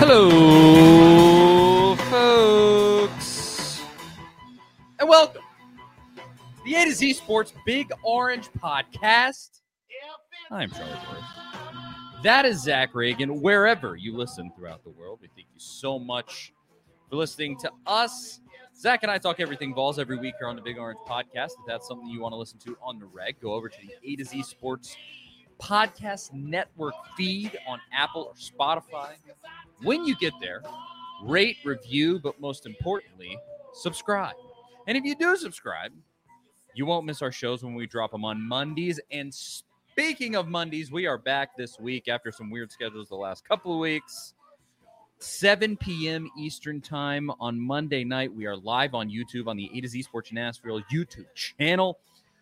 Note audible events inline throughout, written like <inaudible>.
Hello, folks, and welcome to the A to Z Sports Big Orange Podcast. I'm Charlie Burris. That is Zach Reagan. Wherever you listen throughout the world, we thank you so much for listening to us. Zach and I talk everything balls every week here on the Big Orange Podcast. If that's something you want to listen to on the reg, go over to the A to Z Sports Podcast Network feed on Apple or Spotify. When you get there, rate, review, but most importantly, subscribe. And if you do subscribe, you won't miss our shows when we drop them on Mondays. And speaking of Mondays, we are back this week after some weird schedules the last couple of weeks. 7 p.m. Eastern Time on Monday night. We are live on YouTube on the A to Z Sports Nashville YouTube channel.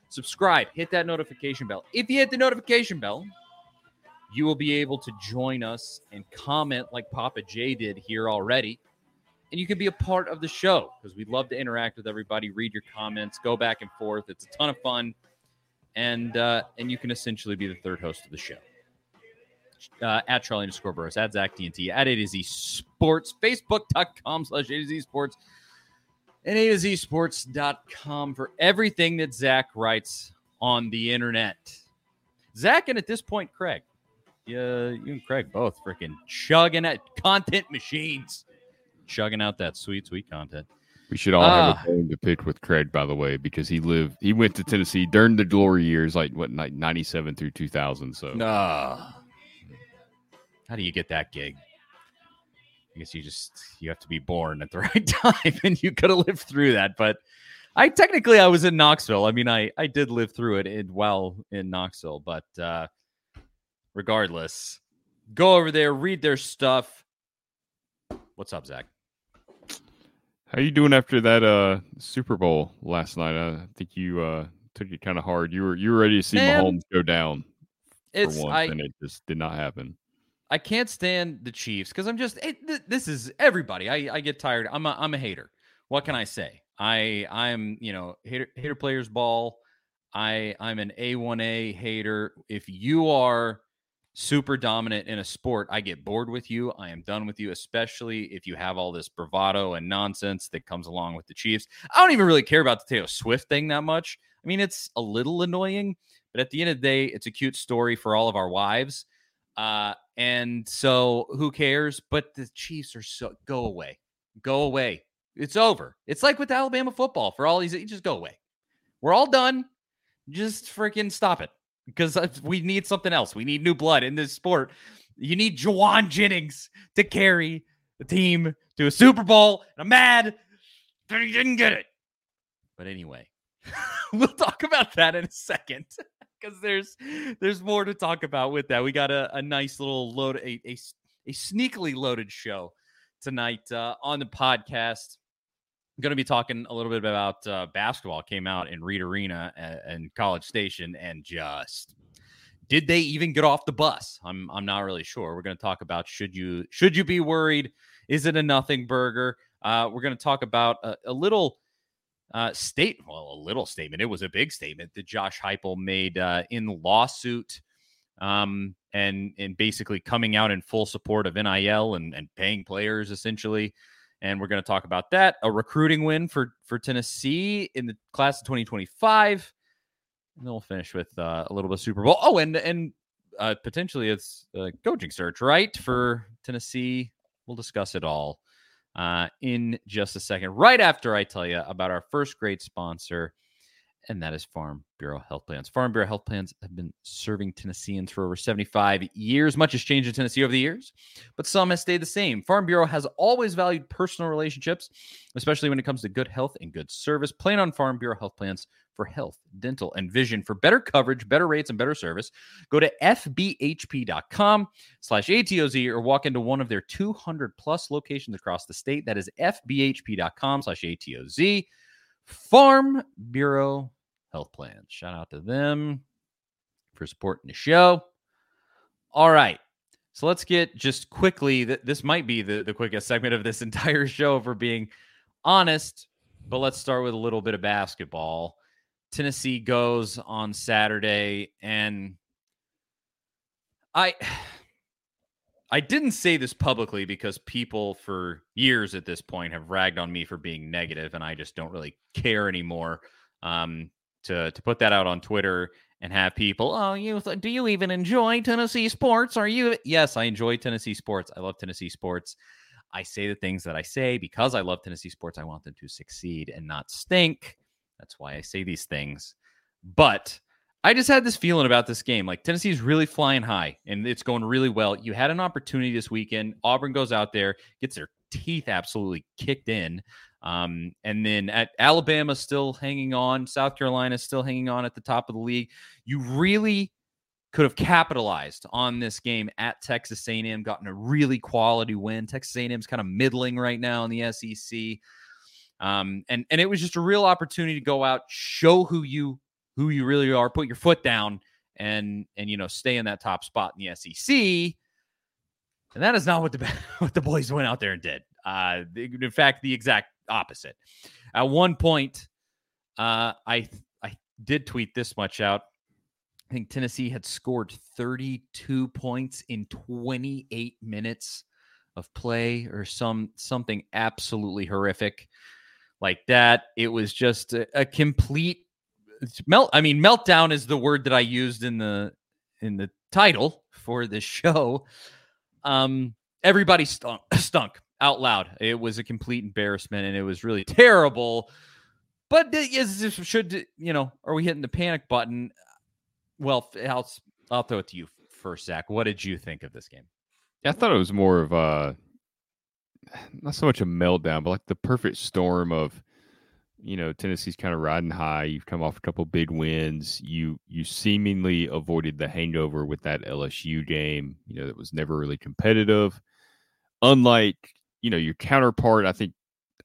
Subscribe, hit that notification bell. If you hit the notification bell, you will be able to join us and comment like Papa J did here already. And you can be a part of the show because we'd love to interact with everybody, read your comments, go back and forth. It's a ton of fun. And uh, and you can essentially be the third host of the show uh, at Charlie underscore Burris, at Zach TNT, at A to Z Sports, Facebook.com slash A to Z Sports, and A to Z Sports.com for everything that Zach writes on the internet. Zach and at this point, Craig. Yeah, you and Craig both freaking chugging at content machines, chugging out that sweet, sweet content. We should all have Ah. a bone to pick with Craig, by the way, because he lived, he went to Tennessee during the glory years, like what, like ninety-seven through two thousand. So Ah. How do you get that gig? I guess you just you have to be born at the <laughs> right time, and you could have lived through that. But I technically I was in Knoxville. I mean, I I did live through it in, while in Knoxville, but uh, regardless, go over there, read their stuff. What's up, Zach? how you doing after that uh Super Bowl last night? I think you uh took it kind of hard. You were you were ready to see Man, Mahomes go down for It's once, I and it just did not happen. I can't stand the Chiefs because I'm just it, th- this is everybody. I, I get tired. I'm a I'm a hater. What can I say? I I'm you know hater hater players ball. I I'm an A1A hater. If you are super dominant in a sport, I get bored with you. I am done with you, especially if you have all this bravado and nonsense that comes along with the Chiefs. I don't even really care about the Taylor Swift thing that much. I mean, it's a little annoying, but at the end of the day, it's a cute story for all of our wives. Uh, and so who cares? But the Chiefs are so go away, go away. It's over. It's like with Alabama football for all these. Just go away. We're all done. Just freaking stop it because we need something else. We need new blood in this sport. You need Jauan Jennings to carry the team to a Super Bowl. And I'm mad that he didn't get it. But anyway, <laughs> we'll talk about that in a second <laughs> because there's there's more to talk about with that. We got a, a nice little load, a sneakily loaded show tonight uh, on the podcast. going to be talking a little bit about uh, basketball. Came out in Reed Arena and, and College Station, and just did they even get off the bus? I'm I'm not really sure. We're going to talk about should you should you be worried? Is it a nothing burger? Uh, we're going to talk about a, a little uh, state, well, a little statement. It was a big statement that Josh Heupel made uh, in lawsuit, um, and and basically coming out in full support of NIL and and paying players essentially. And we're going to talk about that. A recruiting win for for Tennessee in the class of 2025. And then we'll finish with uh, a little bit of Super Bowl. Oh, and and uh, potentially it's a coaching search, right, for Tennessee. We'll discuss it all uh, in just a second, right after I tell you about our first great sponsor, and that is Farm Bureau Health Plans. Farm Bureau Health Plans have been serving Tennesseans for over 75 years. Much has changed in Tennessee over the years, but some has stayed the same. Farm Bureau has always valued personal relationships, especially when it comes to good health and good service. Plan on Farm Bureau Health Plans for health, dental, and vision. For better coverage, better rates, and better service, go to fbhp.com slash ATOZ or walk into one of their 200 plus locations across the state. That is fbhp.com slash ATOZ. Farm Bureau Health Plans. Shout out to them for supporting the show. All right. So let's get just quickly. This might be the, the quickest segment of this <laughs> entire show, for being honest. But let's start with a little bit of basketball. Tennessee goes on Saturday, and I I didn't say this publicly because people for years at this point have ragged on me for being negative, and I just don't really care anymore um, to to put that out on Twitter and have people, oh, you do you even enjoy Tennessee sports? Are you? Yes, I enjoy Tennessee sports. I love Tennessee sports. I say the things that I say because I love Tennessee sports. I want them to succeed and not stink. That's why I say these things. But I just had this feeling about this game. Like Tennessee's really flying high and it's going really well. You had an opportunity this weekend. Auburn goes out there, gets their teeth absolutely kicked in. Um, and then at Alabama still hanging on, South Carolina still hanging on at the top of the league. You really could have capitalized on this game at Texas A&M, gotten a really quality win. Texas A&M's kind of middling right now in the SEC. Um, and and it was just a real opportunity to go out, show who you who you really are, put your foot down, and and you know stay in that top spot in the SEC. And that is not what the <laughs> what the boys went out there and did. Uh, in fact, the exact opposite. At one point, uh, I I did tweet this much out. I think Tennessee had scored 32 points in 28 minutes of play or some something absolutely horrific like that. It was just a, a complete melt. I mean, meltdown is the word that I used in the in the title for this <laughs> show. Um, everybody stunk, <clears throat> stunk out loud. It was a complete embarrassment, and it was really terrible. But is should you know? Are we hitting the panic button? Well, I'll I'll throw it to you first, Zach. What did you think of this game? Yeah, I thought it was more of a not so much a meltdown, but like the perfect storm of you know Tennessee's kind of riding high. You've come off a couple big wins. You you seemingly avoided the hangover with that LSU game. You know that was never really competitive. Unlike you know your counterpart, I think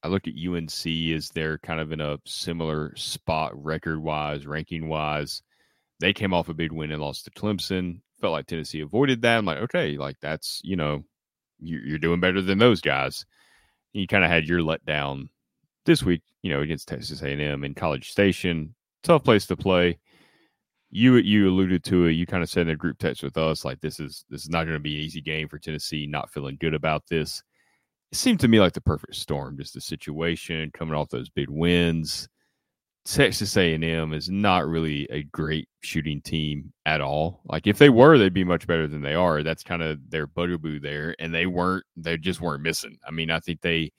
I look at UNC as they're kind of in a similar spot record wise, ranking wise. They came off a big win and lost to Clemson. Felt like Tennessee avoided that. I'm like, okay, like that's you know, you're doing better than those guys. You kind of had your letdown this week, you know, against Texas A&M in College Station. Tough place to play. You you alluded to it. You kind of said in a group text with us, like this is this is not going to be an easy game for Tennessee. Not feeling good about this. It seemed to me like the perfect storm. Just the situation coming off those big wins. Texas A&M is not really a great shooting team at all. Like if they were, they'd be much better than they are. That's kind of their bugaboo there, and they weren't. They just weren't missing. I mean, I think they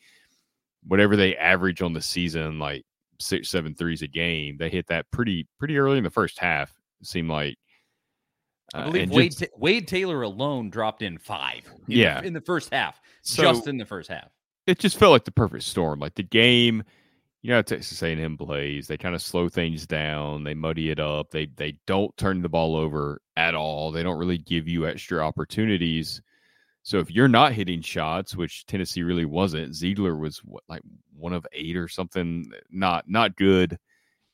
whatever they average on the season, like six, seven threes a game, they hit that pretty pretty early in the first half. Seemed like. Uh, I believe Wade, just, Wade Taylor alone dropped in five. In yeah, the, in the first half, so just in the first half. It just felt like the perfect storm. Like the game, you know, Texas A&M plays. They kind of slow things down. They muddy it up. They they don't turn the ball over at all. They don't really give you extra opportunities. So if you're not hitting shots, which Tennessee really wasn't, Zeigler was what, like one of eight or something, eh, not not good.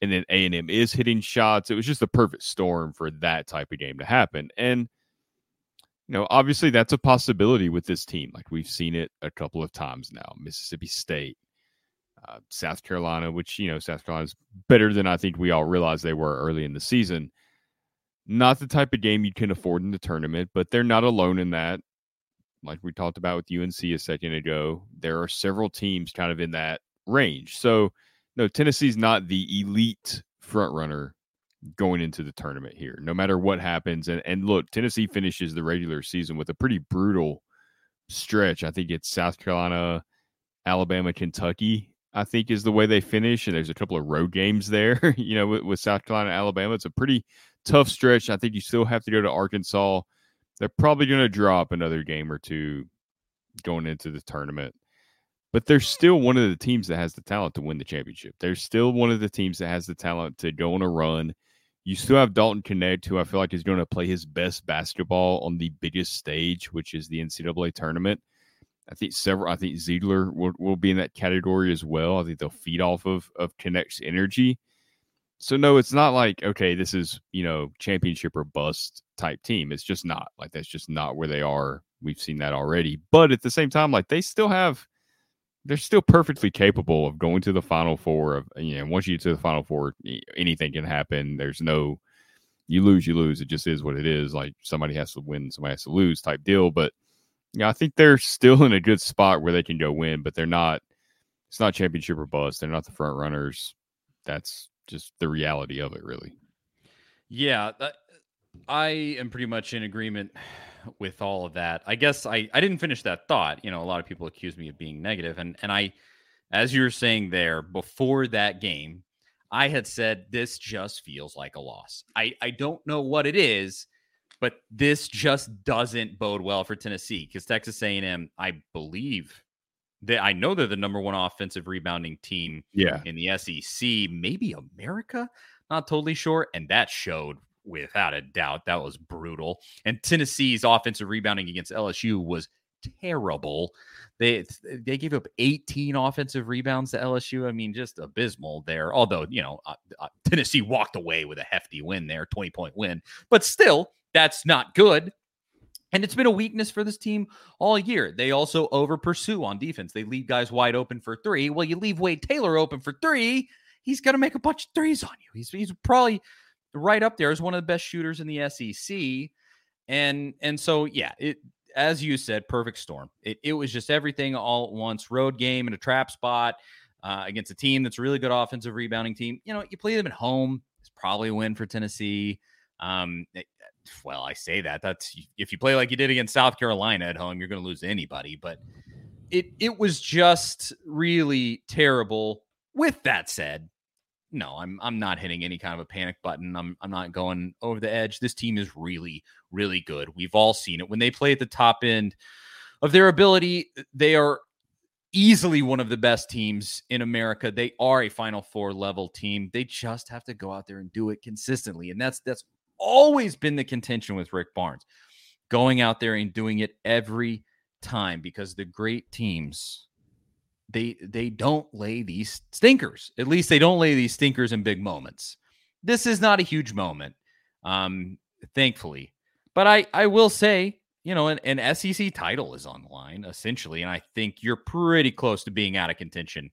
And then A and M is hitting shots. It was just a perfect storm for that type of game to happen. And you know, obviously that's a possibility with this team. Like we've seen it a couple of times now. Mississippi State, uh, South Carolina, which you know South Carolina's better than I think we all realized they were early in the season. Not the type of game you can afford in the tournament, but they're not alone in that like we talked about with UNC a second ago, there are several teams kind of in that range. So, no, Tennessee's not the elite front runner going into the tournament here, no matter what happens. And and look, Tennessee finishes the regular season with a pretty brutal stretch. I think it's South Carolina, Alabama, Kentucky. I think is the way they finish, and there's a couple of road games there. <laughs> you know, with, with South Carolina, Alabama, it's a pretty tough stretch. I think you still have to go to Arkansas they're probably going to drop another game or two going into the tournament. but they're still one of the teams that has the talent to win the championship. They're still one of the teams that has the talent to go on a run. You still have Dalton Knecht, who I feel like is going to play his best basketball on the biggest stage, which is the NCAA tournament. I think several. I think Zeigler will, will be in that category as well. I think they'll feed off of of Knecht's energy. So no, it's not like okay, this is you know championship or bust type team. It's just not like that's just not where they are. We've seen that already. But at the same time, like they still have, they're still perfectly capable of going to the final four. Of you know, once you get to the final four, anything can happen. There's no, you lose, you lose. It just is what it is. Like somebody has to win, somebody has to lose type deal. But yeah, I think they're still <laughs> in a good spot where they can go win, but they're not. It's not championship or bust. They're not the front runners. That's just the reality of it, really. Yeah, I am pretty much in agreement <sighs> with all of that. I guess I I didn't finish that thought. You know, a lot of people accuse me of being negative, and and I, as you were saying there before that game, I had said this just feels like a loss. I I don't know what it is but this just doesn't bode well for Tennessee because Texas A&M, I believe that I know they're the number one offensive rebounding team yeah. in the SEC, maybe America, not totally sure, and that showed without a doubt. That was brutal. And Tennessee's offensive rebounding against LSU was terrible. They they gave up 18 offensive rebounds to LSU. I mean, just abysmal there. Although you know uh, uh, Tennessee walked away with a hefty win there, 20 point win, but still that's not good. And it's been a weakness for this team all year. They also over pursue on defense. They leave guys wide open for three. Well, you leave Wade Taylor open for three, he's going to make a bunch of threes on you. He's, he's probably right up there as one of the best shooters in the SEC. And and so yeah, it as you said, perfect storm. It, it was just everything all at once. Road game in a trap spot uh, against a team that's a really good offensive rebounding team. You know, you play them at home. It's probably a win for Tennessee. Um, well, I say that. That's if you play like you did against South Carolina at home, you're going to lose to anybody. But it it was just really terrible. With that said, no, I'm I'm not hitting any kind of a panic button. I'm I'm not going over the edge. This team is really really good. We've all seen it when they play at the top end of their ability. They are easily one of the best teams in America. They are a Final Four level team. They just have to go out there and do it consistently, and that's that's always been the contention with Rick Barnes, going out there and doing it every time because the great teams they they don't lay these stinkers. At least they don't lay these stinkers in big moments. This is not a huge moment, um, thankfully. But I I will say, you know, an, an SEC title is on the line essentially, and I think you're pretty close to being out of contention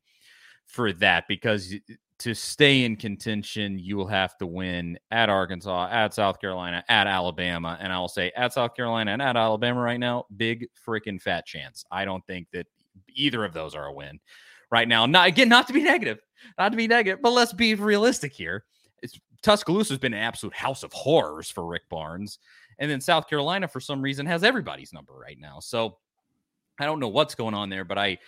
for that because to stay in contention, you will have to win at Arkansas, at South Carolina, at Alabama. And I'll say at South Carolina and at Alabama right now, big freaking fat chance. I don't think that either of those are a win right now. Not again, not to be negative, not to be negative, but let's be realistic here. It's, Tuscaloosa has been an absolute house of horrors for Rick Barnes. And then South Carolina, for some reason, has everybody's number right now. So I don't know what's going on there, but I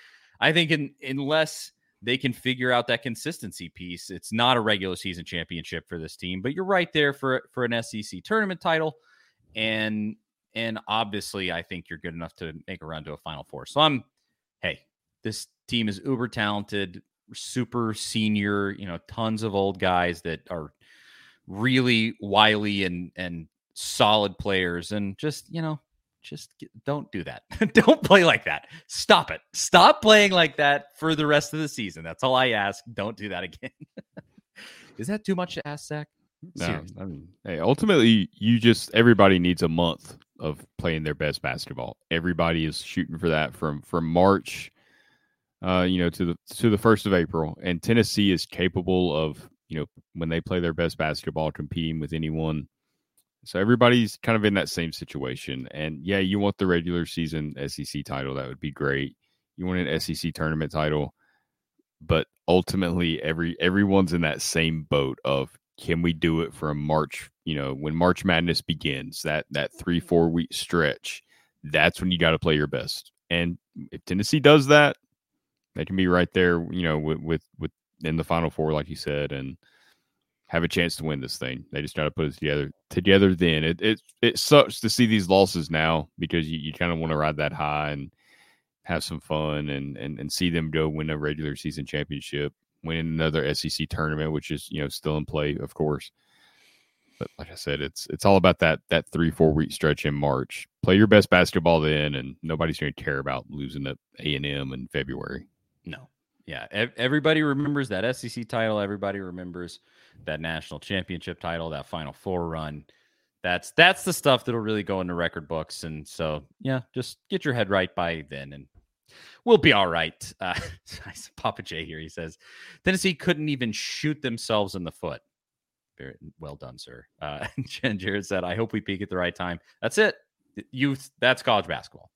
I think in, unless they can figure out that consistency piece. It's not a regular season championship for this team, but you're right there for for an SEC tournament title, and and obviously I think you're good enough to make a run to a Final Four. So I'm, hey, this team is uber talented, super senior, you know, tons of old guys that are really wily and and solid players, and just you know just get, don't do that. <laughs> don't play like that. Stop it. Stop playing like that for the rest of the season. That's all I ask. Don't do that again. <laughs> Is that too much to ask, Zach? No, I mean, hey, ultimately, you just everybody needs a month of playing their best basketball. Everybody is shooting for that from from March, uh, you know, to the to the first of April, and Tennessee is capable of you know when they play their best basketball, competing with anyone so everybody's kind of in that same situation. And yeah, you want the regular season SEC title. That would be great. You want an SEC tournament title. But ultimately every everyone's in that same boat of can we do it from March, you know, when March Madness begins, that that three, mm-hmm. four week stretch, that's when you got to play your best. And if Tennessee does that, they can be right there, you know, with with with in the final four, like you said, and have a chance to win this thing. They just got to put it together together. Then it it it sucks to see these losses now because you, you kind of want to ride that high and have some fun and and and see them go win a regular season championship, win another SEC tournament, which is you know still in play, of course. But like I said, it's it's all about that that three four week stretch in March. Play your best basketball then, and nobody's going to care about losing to A and M in February. No, yeah, everybody remembers that SEC title. Everybody remembers that national championship title, that Final Four run. That's that's the stuff that'll really go into record books. And so, yeah, just get your head right by then, and we'll be all right. <laughs> Uh, <laughs> Papa J here, he says Tennessee couldn't even shoot themselves in the foot. Very well done, sir. Uh, <laughs> and Jared said, "I hope we peak at the right time." That's it. Youth. That's college basketball.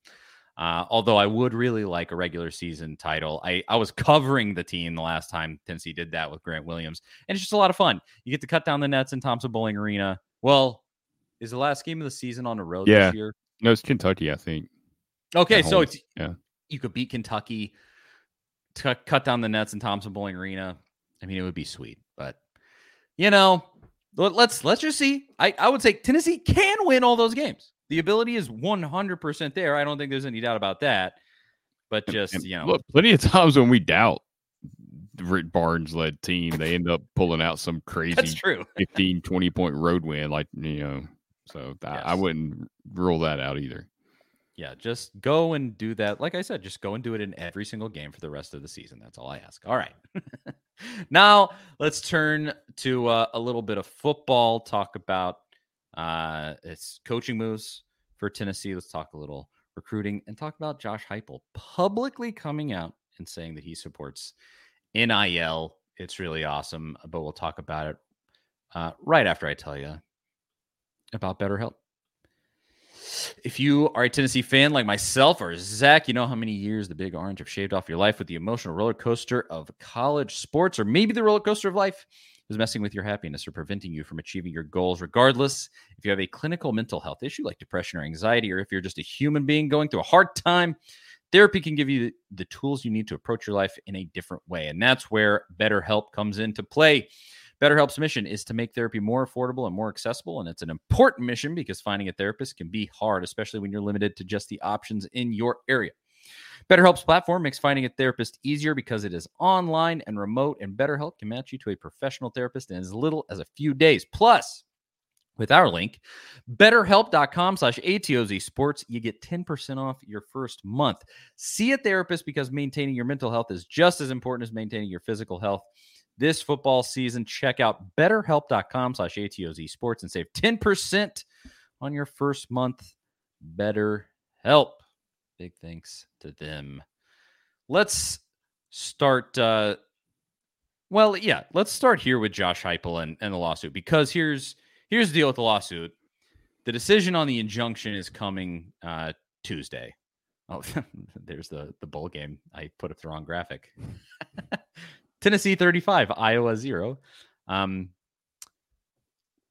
Uh, although I would really like a regular season title. I, I was covering the team the last time Tennessee did that with Grant Williams, and it's just a lot of fun. You get to cut down the nets in Thompson Boling Arena. Well, is the last game of the season on the road yeah. this year? No, it's Kentucky, I think. Okay, so it's yeah. You could beat Kentucky, to cut down the nets in Thompson Boling Arena. I mean, it would be sweet, but you know, let's let's just see. I, I would say Tennessee can win all those games. The ability is 100% there. I don't think there's any doubt about that. But just, and, you know, look, plenty of <laughs> times when we doubt Rick Barnes led team, they end up pulling out some crazy That's true. <laughs> 15, 20 point road win. Like, you know, so yes. I, I wouldn't rule that out either. Yeah, just go and do that. Like I said, just go and do it in every single game for the rest of the season. That's all I ask. All right. <laughs> now let's turn to uh, a little bit of football. Talk about uh, it's coaching moves for Tennessee. Let's talk a little recruiting and talk about Josh Heupel publicly coming out and saying that he supports NIL. It's really awesome, but we'll talk about it uh, right after I tell you about BetterHelp. If you are a Tennessee fan like myself or Zach, you know how many years the Big Orange have shaved off your life with the emotional roller coaster of college sports, or maybe the roller coaster of life is messing with your happiness or preventing you from achieving your goals. Regardless, if you have a clinical mental health issue like depression or anxiety, or if you're just a human being going through a hard time, therapy can give you the tools you need to approach your life in a different way. And that's where BetterHelp comes into play. BetterHelp's mission is to make therapy more affordable and more accessible. And it's an important mission because finding a therapist can be hard, especially when you're limited to just the options in your area. BetterHelp's platform makes finding a therapist easier because it is online and remote, and BetterHelp can match you to a professional therapist in as little as a few days. Plus, with our link, betterhelp.com slash ATOZ sports, you get 10% off your first month. See a therapist because maintaining your mental health is just as important as maintaining your physical health. This football season, check out betterhelp.com slash ATOZ sports and save 10% on your first month. Better help. Big thanks to them. Let's start. Uh, well, yeah, let's start here with Josh Heupel and, and the lawsuit because here's here's the deal with the lawsuit. The decision on the injunction is coming uh, Tuesday. Oh, <laughs> there's the the bowl game. I put up the wrong graphic. <laughs> Tennessee 35, Iowa 0. Um,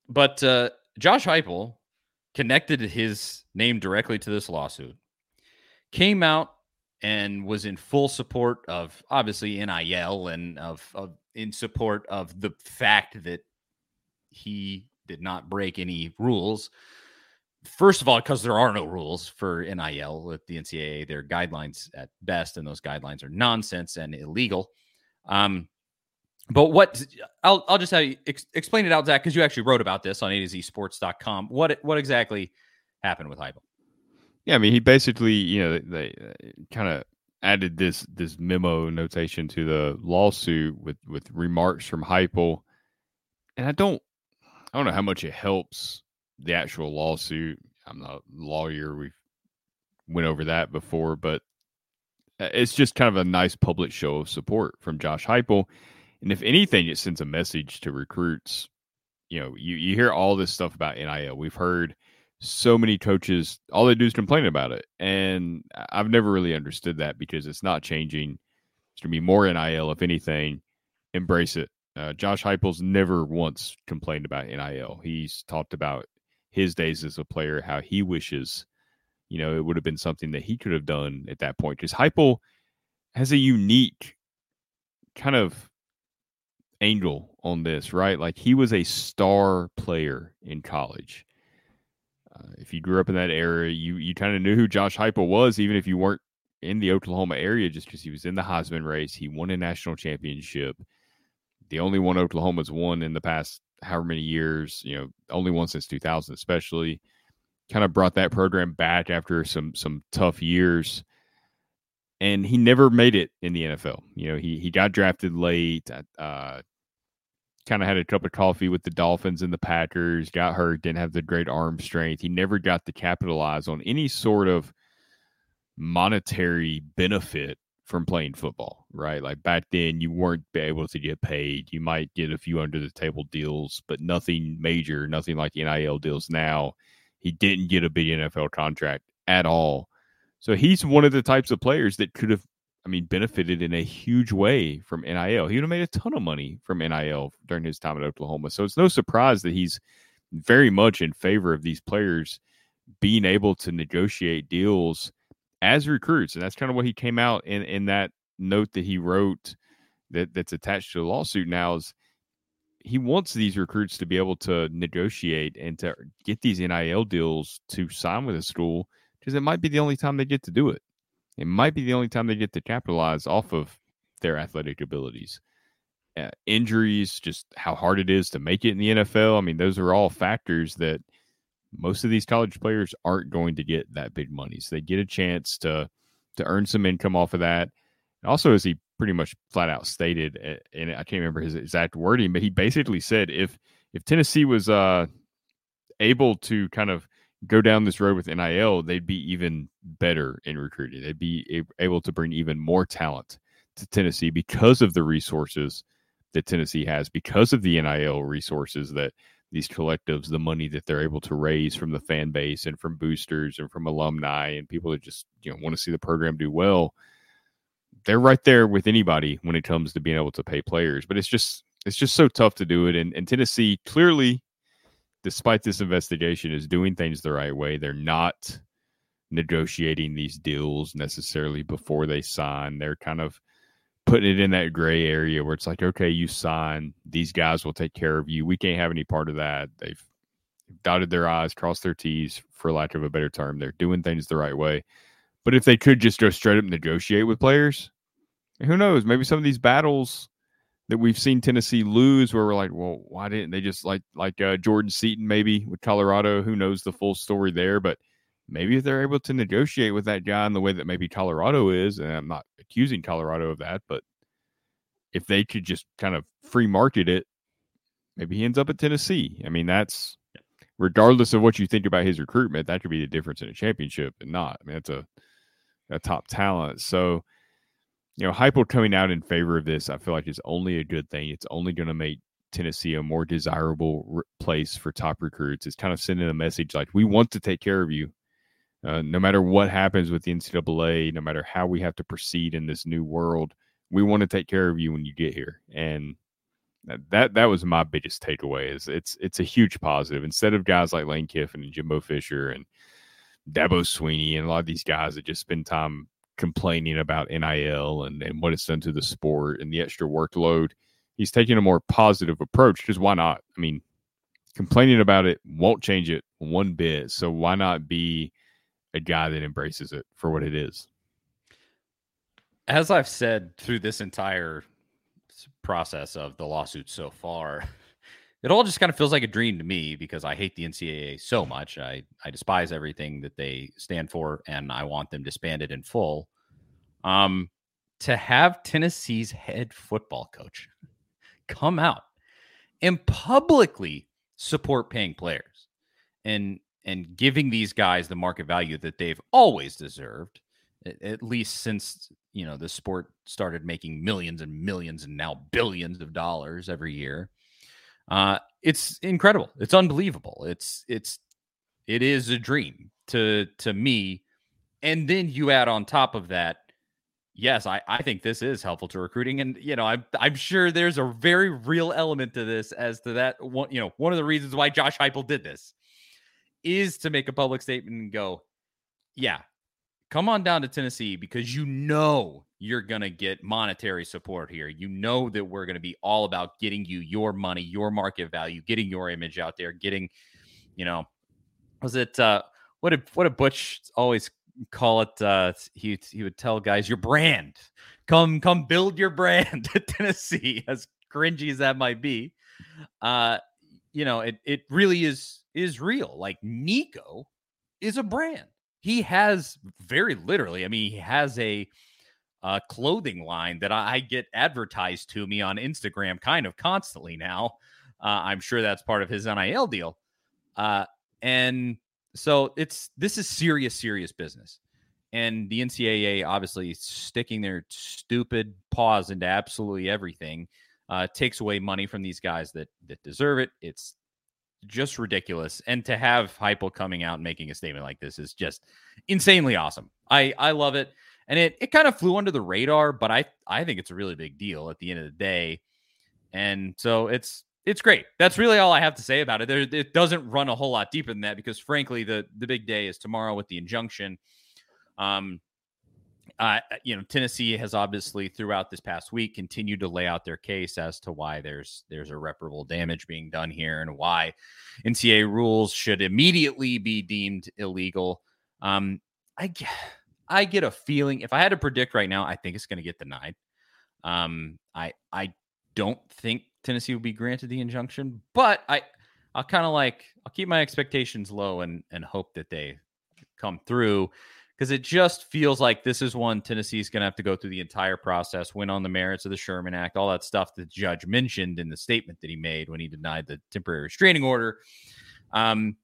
but uh, Josh Heupel connected his name directly to this lawsuit came out and was in full support of obviously NIL and of, of in support of the fact that he did not break any rules. First of all, because there are no rules for NIL with the NCAA, they're guidelines at best, and those guidelines are nonsense and illegal. Um, but what I'll I'll just have you ex- explain it out, Zach, because you actually wrote about this on A to Z Sports.com. What what exactly happened with Heupel? Yeah, I mean, he basically, you know, they, they kind of added this this memo notation to the lawsuit with with remarks from Heupel, and I don't, I don't know how much it helps the actual lawsuit. I'm not a lawyer. We went over that before, but uh, it's just kind of a nice public show of support from Josh Heupel. And if anything, it sends a message to recruits. You know, you, you hear all this stuff about NIL. We've heard so many coaches all they do is complain about it and i've never really understood that because it's not changing. It's going to be more nil if anything embrace it. Uh, josh heupel's never once complained about nil he's talked about his days as a player how he wishes you know it would have been something that he could have done at that point because heupel has a unique kind of angle on this right? Like he was a star player in college uh, if you grew up in that area, you you kind of knew who Josh Heupel was, even if you weren't in the Oklahoma area just because he was in the Heisman race. He won a national championship, the only one Oklahoma's won in the past however many years. You know, only one since 2000, especially. Kind of brought that program back after some some tough years, and he never made it in the NFL. You know, he he got drafted late. Uh, kind of had a cup of coffee with the Dolphins and the Packers. Got hurt, didn't have the great arm strength. He never got to capitalize on any sort of monetary benefit from playing football, right? Like back then, you weren't able to get paid. You might get a few under the table deals, but nothing major, nothing like the NIL deals now. He didn't get a big NFL contract at all. So he's one of the types of players that could have, I mean, benefited in a huge way from NIL. He would have made a ton of money from NIL during his time at Oklahoma. So it's no surprise that he's very much in favor of these players being able to negotiate deals as recruits, and that's kind of what he came out in in that note that he wrote that that's attached to the lawsuit now is he wants these recruits to be able to negotiate and to get these NIL deals to sign with a school because it might be the only time they get to do it. It might be the only time they get to capitalize off of their athletic abilities. Uh, injuries, just how hard it is to make it in the NFL. I mean, those are all factors that most of these college players aren't going to get that big money. So they get a chance to to earn some income off of that. Also, as he pretty much flat out stated, and I can't remember his exact wording, but he basically said if if Tennessee was uh, able to kind of go down this road with NIL, they'd be even better in recruiting. They'd be able to bring even more talent to Tennessee because of the resources that Tennessee has, because of the NIL resources that these collectives the money that they're able to raise from the fan base and from boosters and from alumni and people that just you know want to see the program do well they're right there with anybody when it comes to being able to pay players but it's just it's just so tough to do it and, and tennessee clearly despite this investigation is doing things the right way they're not negotiating these deals necessarily before they sign they're kind of putting it in that gray area where it's like, okay, you sign, these guys will take care of you. We can't have any part of that. They've dotted their I's, crossed their T's, for lack of a better term. They're doing things the right way. But if they could just go straight up negotiate with players, who knows? Maybe some of these battles that we've seen Tennessee lose, where we're like, well, why didn't they just like like uh, Jordan Seaton maybe with Colorado? Who knows the full story there? But maybe if they're able to negotiate with that guy in the way that maybe Colorado is, and I'm not accusing Colorado of that, but if they could just kind of free market it, maybe he ends up at Tennessee. I mean, that's regardless of what you think about his recruitment, that could be the difference in a championship and not. I mean, that's a a top talent. So, you know, Heupel coming out in favor of this, I feel like is only a good thing. It's only going to make Tennessee a more desirable re- place for top recruits. It's kind of sending a message like we want to take care of you. Uh, no matter what happens with the NCAA, no matter how we have to proceed in this new world, we want to take care of you when you get here. And that that was my biggest takeaway. Is it's it's a huge positive. Instead of guys like Lane Kiffin and Jimbo Fisher and Dabo Swinney and a lot of these guys that just spend time complaining about NIL and, and what it's done to the sport and the extra workload, he's taking a more positive approach. Because why not? I mean, complaining about it won't change it one bit. So why not be a guy that embraces it for what it is. As I've said through this entire process of the lawsuit so far, <laughs> it all just kind of feels like a dream to me because I hate the NCAA so much. I, I despise everything that they stand for and I want them disbanded in full. Um, to have Tennessee's head football coach come out and publicly support paying players and and giving these guys the market value that they've always deserved, at least since you know the sport started making millions and millions and now billions of dollars every year. Uh, it's incredible. It's unbelievable. It's it's it is a dream to to me. And then you add on top of that, yes, I, I think this is helpful to recruiting. And you know, I'm I'm sure there's a very real element to this as to that one, you know, one of the reasons why Josh Heupel did this is to make a public statement and go, yeah, come on down to Tennessee because you know you're going to get monetary support here. You know that we're going to be all about getting you your money, your market value, getting your image out there, getting, you know, was it, uh, what did, what did Butch always call it. Uh, he he would tell guys your brand. Come come build your brand <laughs> at Tennessee. As cringy as that might be, uh, you know it it really is is real. Like Nico is a brand. He has very literally. I mean, he has a uh, clothing line that I, I, get advertised to me on Instagram kind of constantly now. Uh, I'm sure that's part of his NIL deal. Uh, and so it's this is serious, serious business. And the NCAA obviously sticking their stupid paws into absolutely everything uh, takes away money from these guys that that deserve it. It's just ridiculous. And to have Heupel coming out and making a statement like this is just insanely awesome. I I love it and it it kind of flew under the radar, but I I think it's a really big deal at the end of the day, and so it's it's great. That's really all I have to say about it. There, it doesn't run a whole lot deeper than that because, frankly, the the big day is tomorrow with the injunction. Um, uh, you know, Tennessee has obviously throughout this past week continued to lay out their case as to why there's there's irreparable damage being done here and why NCAA rules should immediately be deemed illegal. Um, I I get a feeling if I had to predict right now, I think it's going to get denied. Um, I I don't think Tennessee will be granted the injunction, but I I'll kind of like I'll keep my expectations low and and hope that they come through because it just feels like this is one Tennessee's going to have to go through the entire process, win on the merits of the Sherman Act, all that stuff the judge mentioned in the statement that he made when he denied the temporary restraining order. Um,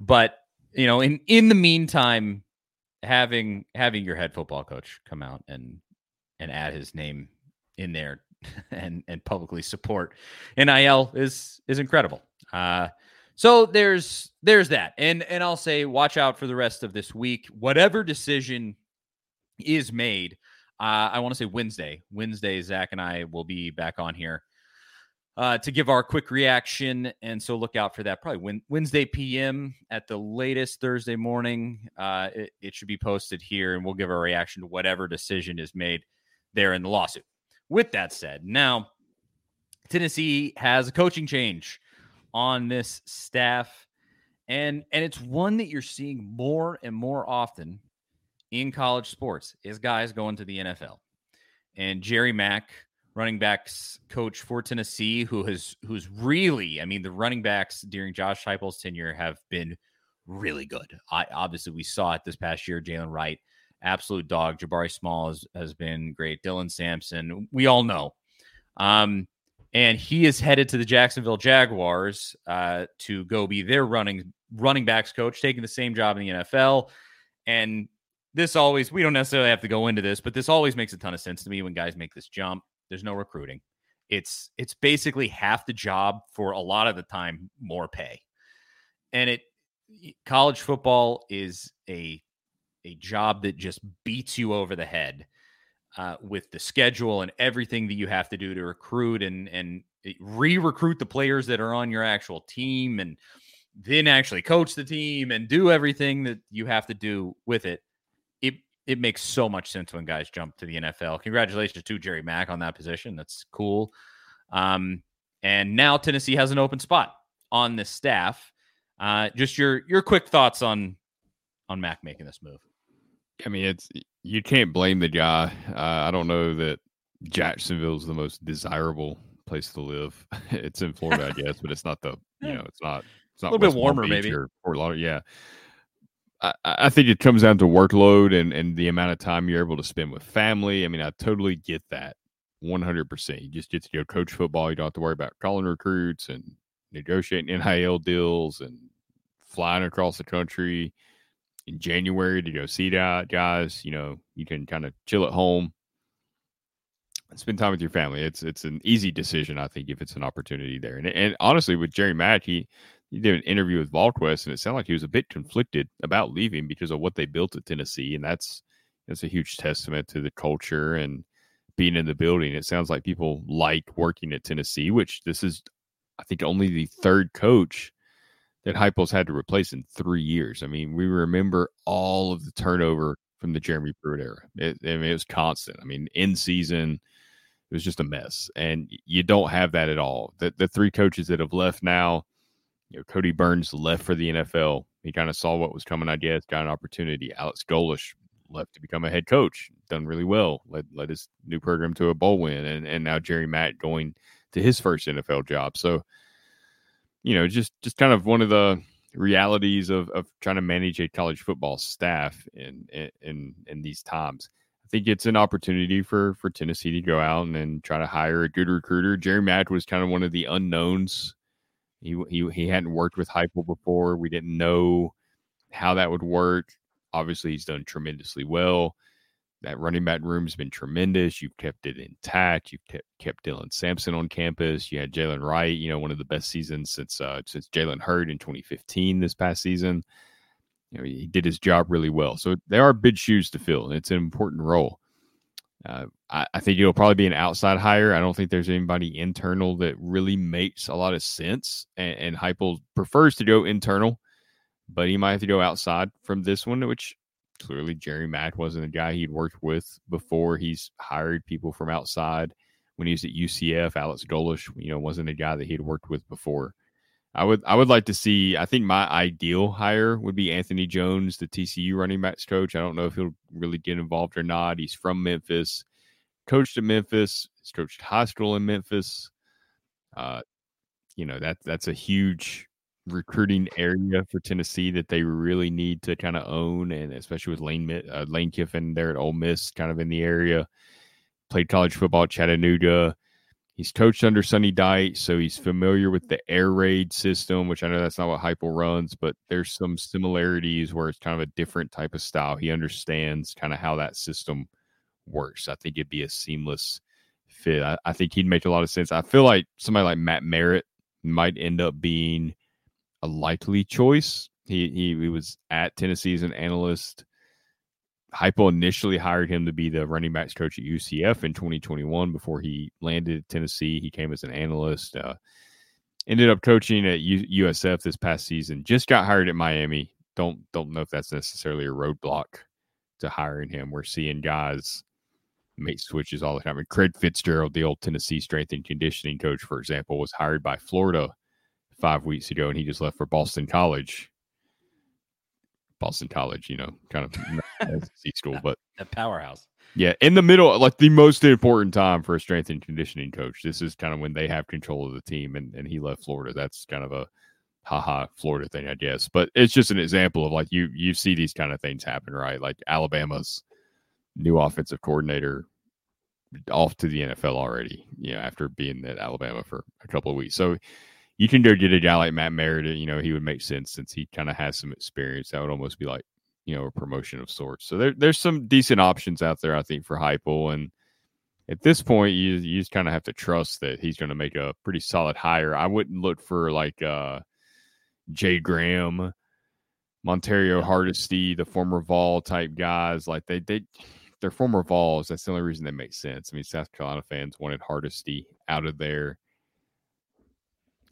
but you know, in in the meantime, having having your head football coach come out and and add his name in there <laughs> and and publicly support NIL is is incredible. Uh, so there's there's that, and and I'll say watch out for the rest of this week. Whatever decision is made, uh, I want to say Wednesday. Wednesday, Zach and I will be back on here uh, to give our quick reaction. And so look out for that probably Wednesday PM at the latest Thursday morning. Uh, it, it, should be posted here and we'll give our reaction to whatever decision is made there in the lawsuit. With that said, now Tennessee has a coaching change on this staff. And, and it's one that you're seeing more and more often in college sports is guys going to the NFL. And Jerry Mack, running backs coach for Tennessee, who has who's really, I mean, the running backs during Josh Heupel's tenure have been really good. I obviously we saw it this past year. Jaylen Wright, absolute dog. Jabari Small has, has been great. Dylan Sampson, we all know. Um, and he is headed to the Jacksonville Jaguars uh, to go be their running running backs coach, taking the same job in the NFL. And this always we don't necessarily have to go into this, but this always makes a ton of sense to me when guys make this jump. There's no recruiting. It's it's basically half the job for a lot of the time, more pay. And it college football is a a job that just beats you over the head uh, with the schedule and everything that you have to do to recruit and and re-recruit the players that are on your actual team and then actually coach the team and do everything that you have to do with it it makes so much sense when guys jump to the NFL. Congratulations to Jerry Mack on that position. That's cool. Um, and now Tennessee has an open spot on the staff. Uh, just your your quick thoughts on on Mack making this move. I mean, it's you can't blame the guy. Uh, I don't know that Jacksonville is the most desirable place to live. <laughs> it's in <laughs> Florida, I guess, but it's not the you know, it's not it's not a little West bit warmer, maybe or Fort Lauderdale. Yeah, I, I think it comes down to workload and, and the amount of time you're able to spend with family. I mean, I totally get that 100%. You just get to go coach football. You don't have to worry about calling recruits and negotiating NIL deals and flying across the country in January to go see that guys. You know, you can kind of chill at home and spend time with your family. It's it's an easy decision, I think, if it's an opportunity there. And, and honestly, with Jerry Mack, he he did an interview with VolQuest, and it sounded like he was a bit conflicted about leaving because of what they built at Tennessee, and that's that's a huge testament to the culture and being in the building. It sounds like people like working at Tennessee, which this is, I think, only the third coach that Heupel's had to replace in three years. I mean, we remember all of the turnover from the Jeremy Pruitt era. It, I mean, it was constant. I mean, in season, it was just a mess, and you don't have that at all. The the three coaches that have left now you know, Kodi Burns left for the NFL. He kind of saw what was coming, I guess, got an opportunity. Alex Golesh left to become a head coach, done really well, led led his new program to a bowl win, and and now Jerry Mack going to his first NFL job. So, you know, just just kind of one of the realities of of trying to manage a college football staff in in in these times. I think it's an opportunity for for Tennessee to go out and, and try to hire a good recruiter. Jerry Mack was kind of one of the unknowns. He he he hadn't worked with Heupel before. We didn't know how that would work. Obviously, he's done tremendously well. That running back room's been tremendous. You've kept it intact. You've kept, kept Dylan Sampson on campus. You had Jaylen Wright, you know, one of the best seasons since uh, since Jalen Hurd in 2015 this past season. You know, he did his job really well. So there are big shoes to fill, and it's an important role. Uh, I, I, think it'll probably be an outside hire. I don't think there's anybody internal that really makes a lot of sense. And, and prefers to go internal, but he might have to go outside from this one, which clearly Jerry Mack wasn't a guy he'd worked with before. He's hired people from outside. When he was at UCF, Alex Golesh, you know, wasn't a guy that he'd worked with before. I would I would like to see. I think my ideal hire would be Anthony Jones, the TCU running backs coach. I don't know if he'll really get involved or not. He's from Memphis, coached at Memphis, he's coached high school in Memphis. Uh, you know that that's a huge recruiting area for Tennessee that they really need to kind of own, and especially with Lane uh, Lane Kiffin there at Ole Miss, kind of in the area. Played college football at Chattanooga. He's coached under Sonny Dykes, so he's familiar with the air raid system, which I know that's not what Heupel runs, but there's some similarities where it's kind of a different type of style. He understands kind of how that system works. I think it'd be a seamless fit. I, I think he'd make a lot of sense. I feel like somebody like Matt Merritt might end up being a likely choice. He, he, he was at Tennessee as an analyst. Heupel initially hired him to be the running backs coach at UCF in 2021 before he landed at Tennessee. He came as an analyst. Uh, ended up coaching at U- USF this past season. Just got hired at Miami. Don't don't know if that's necessarily a roadblock to hiring him. We're seeing guys make switches all the time. And Craig Fitzgerald, the old Tennessee strength and conditioning coach, for example, was hired by Florida five weeks ago, and he just left for Boston College. Boston College, you know, kind of <laughs> SEC school, but a powerhouse. Yeah, in the middle, like the most important time for a strength and conditioning coach. This is kind of when they have control of the team, and, and he left Florida. That's kind of a haha Florida thing, I guess. But it's just an example of like you you see these kind of things happen, right? Like Alabama's new offensive coordinator off to the NFL already, you know, after being at Alabama for a couple of weeks. So you can go get a guy like Matt Meredith. You know, he would make sense since he kind of has some experience. That would almost be like you know a promotion of sorts. So there, there's some decent options out there, I think, for Heupel. And at this point, you you just kind of have to trust that he's going to make a pretty solid hire. I wouldn't look for like uh, Jay Graham, Montario Hardesty, the former Vol type guys. Like they they they're former Vols. That's the only reason they make sense. I mean, South Carolina fans wanted Hardesty out of there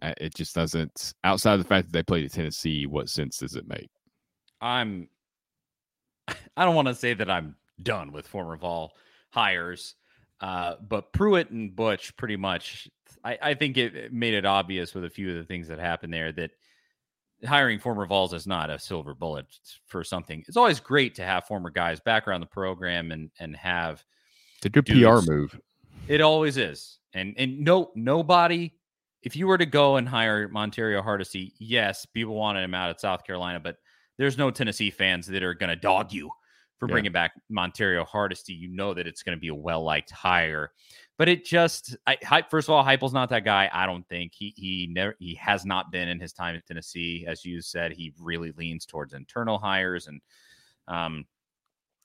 it just doesn't. Outside of the fact that they played at Tennessee, what sense does it make? I'm. <laughs> I don't want to say that I'm done with former Vol hires, uh, but Pruitt and Butch pretty much. I, I think it made it obvious with a few of the things that happened there that hiring former Vols is not a silver bullet for something. It's always great to have former guys back around the program and and have. It's a good dudes. PR move. It always is, and and no nobody if you were to go and hire Montario Hardesty, yes, people wanted him out at South Carolina, but there's no Tennessee fans that are going to dog you for yeah. bringing back Montario Hardesty. You know that it's going to be a well liked hire, but it just, I, first of all, Heupel's not that guy. I don't think he he never he has not been in his time at Tennessee, as you said. He really leans towards internal hires, and um,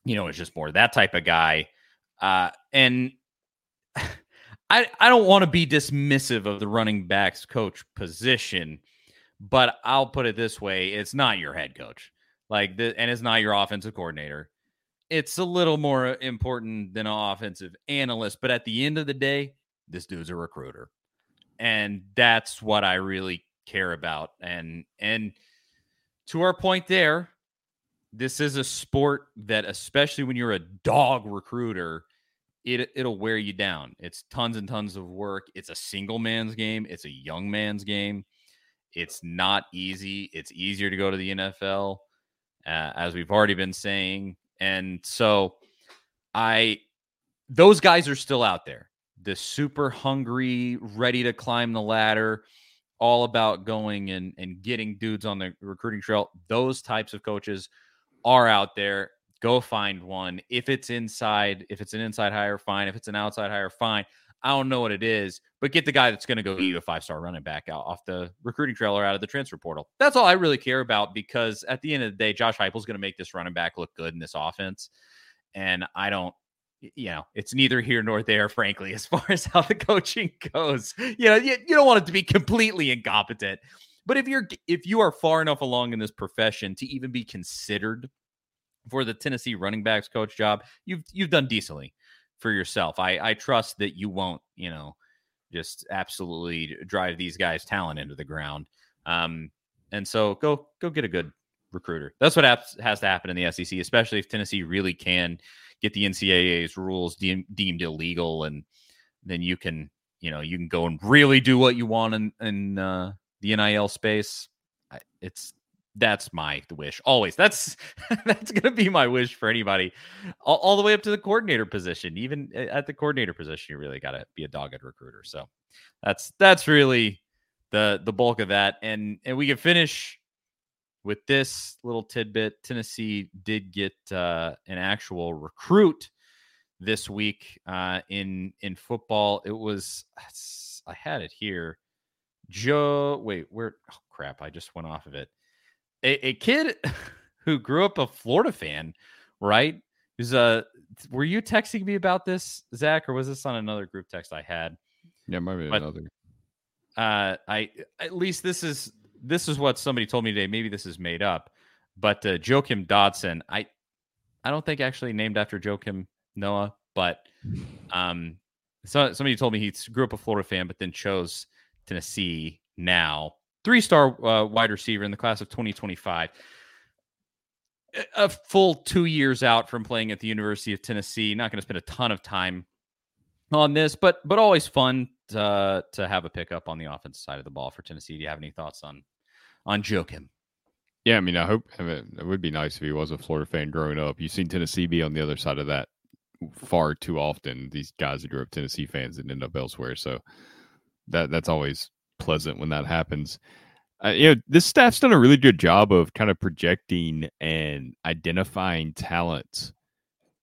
you know, it's just more that type of guy. Uh, and <laughs> I, I don't want to be dismissive of the running backs coach position, but I'll put it this way: it's not your head coach, like the, and it's not your offensive coordinator. It's a little more important than an offensive analyst, but at the end of the day, this dude's a recruiter, and that's what I really care about. And and to our point there, this is a sport that, especially when you're a dog recruiter it it'll wear you down. It's tons and tons of work. It's a single man's game. It's a young man's game. It's not easy. It's easier to go to the NFL, uh, as we've already been saying. And so I those guys are still out there. The super hungry, ready to climb the ladder, all about going and, and getting dudes on the recruiting trail. Those types of coaches are out there. Go find one. If it's inside, if it's an inside hire, fine. If it's an outside hire, fine. I don't know what it is, but get the guy that's going to go eat a five star running back out off the recruiting trail or out of the transfer portal. That's all I really care about because at the end of the day, Josh Heupel's going to make this running back look good in this offense, and I don't. You know, it's neither here nor there, frankly, <laughs> as far as how the coaching goes. You know, you, you don't want it to be completely incompetent, but if you're if you are far enough along in this profession to even be considered for the Tennessee running backs coach job, you've you've done decently for yourself. I I trust that you won't, you know, just absolutely drive these guys' talent into the ground. Um, and so go go get a good recruiter. That's what has to happen in the SEC, especially if Tennessee really can get the NCAA's rules de- deemed illegal, and then you can you know you can go and really do what you want in in uh, the NIL space. It's that's my wish always. That's <laughs> that's gonna be my wish for anybody all, all, the way up to the coordinator position even at the coordinator position you really got to be a dogged recruiter so that's that's really the the bulk of that and and we can finish with this little tidbit. Tennessee did get uh, an actual recruit this week uh, in in football. It was i had it here. Joe wait where oh crap i just went off of it a, a kid <laughs> who grew up a Florida fan, right? Who's uh were you texting me about this, Zach, or was this on another group text I had? Yeah, maybe but, another. Uh I at least this is this is what somebody told me today. Maybe this is made up. But uh Joakim Dodson, I I don't think actually named after Joakim Noah, but um so somebody told me he grew up a Florida fan, but then chose Tennessee now three star uh, wide receiver in the class of 2025. A full two years out from playing at the University of Tennessee. Not going to spend a ton of time on this, but but always fun to to have a pickup on the offensive side of the ball for Tennessee. Do you have any thoughts on on Joakim? Yeah, I mean, I hope I mean, it would be nice if he was a Florida fan growing up. You've seen Tennessee be on the other side of that far too often. These guys that grew up Tennessee fans and end up elsewhere, so that that's always pleasant when that happens. Uh, you know, this staff's done a really good job of kind of projecting and identifying talent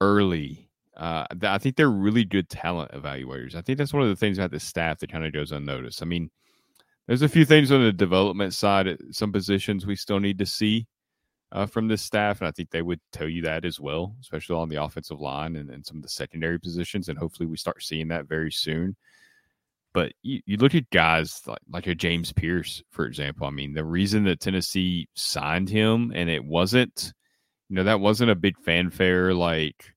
early. Uh, I think they're really good talent evaluators. I think that's one of the things about this staff that kind of goes unnoticed. I mean, there's a few things on the development side, some positions we still need to see uh, from this staff, and I think they would tell you that as well, especially on the offensive line and, and some of the secondary positions. And hopefully, we start seeing that very soon. But you, you look at guys like, like a James Pearce, for example. I mean, the reason that Tennessee signed him and it wasn't, you know, that wasn't a big fanfare like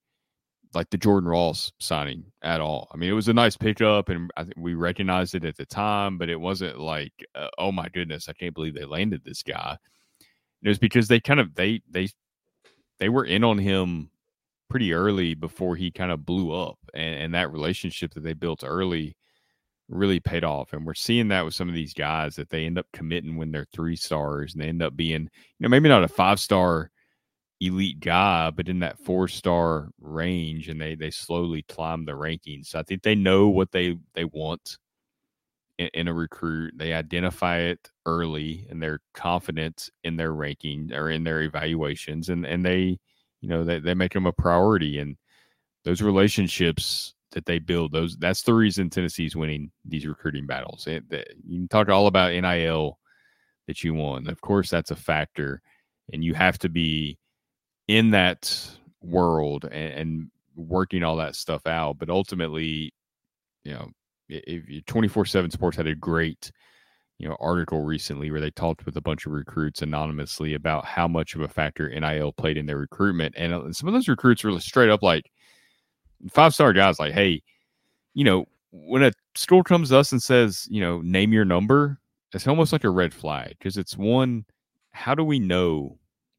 like the Jordan Ross signing at all. I mean, it was a nice pickup, and I think we recognized it at the time, but it wasn't like, uh, oh my goodness, I can't believe they landed this guy. It was because they kind of they they they were in on him pretty early before he kind of blew up, and, and that relationship that they built early really paid off. And we're seeing that with some of these guys that they end up committing when they're three stars and they end up being, you know, maybe not a five star elite guy, but in that four star range and they they slowly climb the rankings. So I think they know what they they want in, in, a recruit. They identify it early and they're confident in their ranking or in their evaluations and and they you know they, they make them a priority and those relationships that they build. Those that's the reason Tennessee's winning these recruiting battles. It, the, you can talk all about NIL that you won. Of course, that's a factor, and you have to be in that world and, and working all that stuff out. But ultimately, you know, if twenty four seven Sports had a great you know article recently where they talked with a bunch of recruits anonymously about how much of a factor NIL played in their recruitment, and uh, some of those recruits were straight up like five star guys like, hey, you know, when a school comes to us and says, you know, name your number, it's almost like a red flag because it's one, how do we know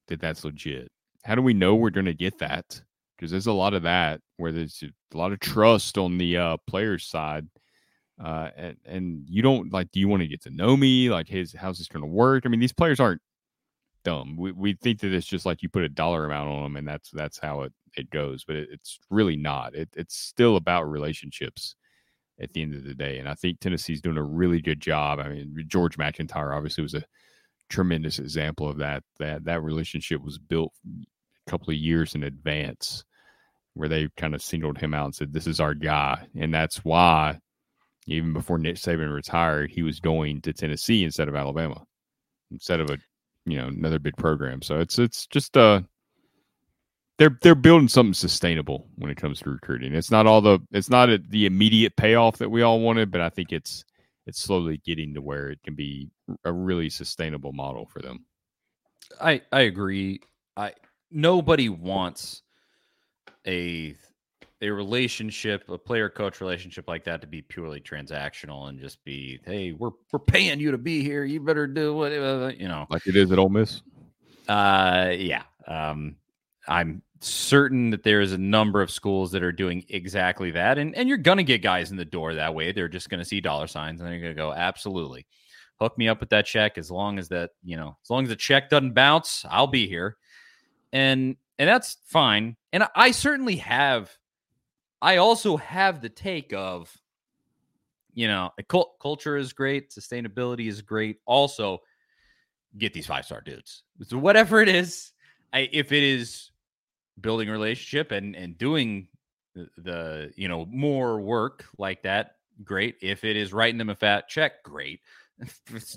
that that's legit? How do we know we're going to get that? Because there's a lot of that where there's a lot of trust on the uh, player's side. Uh, and, and you don't like, do you want to get to know me? Like, his, how's this going to work? I mean, these players aren't dumb. We we think that it's just like you put a dollar amount on them, and that's that's how it it goes. But it, it's really not. It, it's still about relationships at the end of the day. And I think Tennessee's doing a really good job. I mean, George MacIntyre obviously was a tremendous example of that. That that relationship was built a couple of years in advance, where they kind of singled him out and said, "This is our guy," and that's why even before Nick Saban retired, he was going to Tennessee instead of Alabama, instead of a you know another big program. So it's it's just uh they're they're building something sustainable when it comes to recruiting. It's not all the it's not a, the immediate payoff that we all wanted, but I think it's it's slowly getting to where it can be a really sustainable model for them. I I agree. I nobody wants a a relationship, a player coach relationship like that to be purely transactional and just be, hey, we're we're paying you to be here. You better do what you know, like it is at Ole Miss. Uh, yeah. Um, I'm certain that there is a number of schools that are doing exactly that, and and you're gonna get guys in the door that way. They're just gonna see dollar signs and they're gonna go, absolutely, hook me up with that check. As long as that, you know, as long as the check doesn't bounce, I'll be here, and and that's fine. And I certainly have I also have the take of, you know, cult- culture is great, sustainability is great. Also, get these five star dudes. So whatever it is, I, if it is building a relationship and and doing the, the you know more work like that, great. If it is writing them a fat check, great.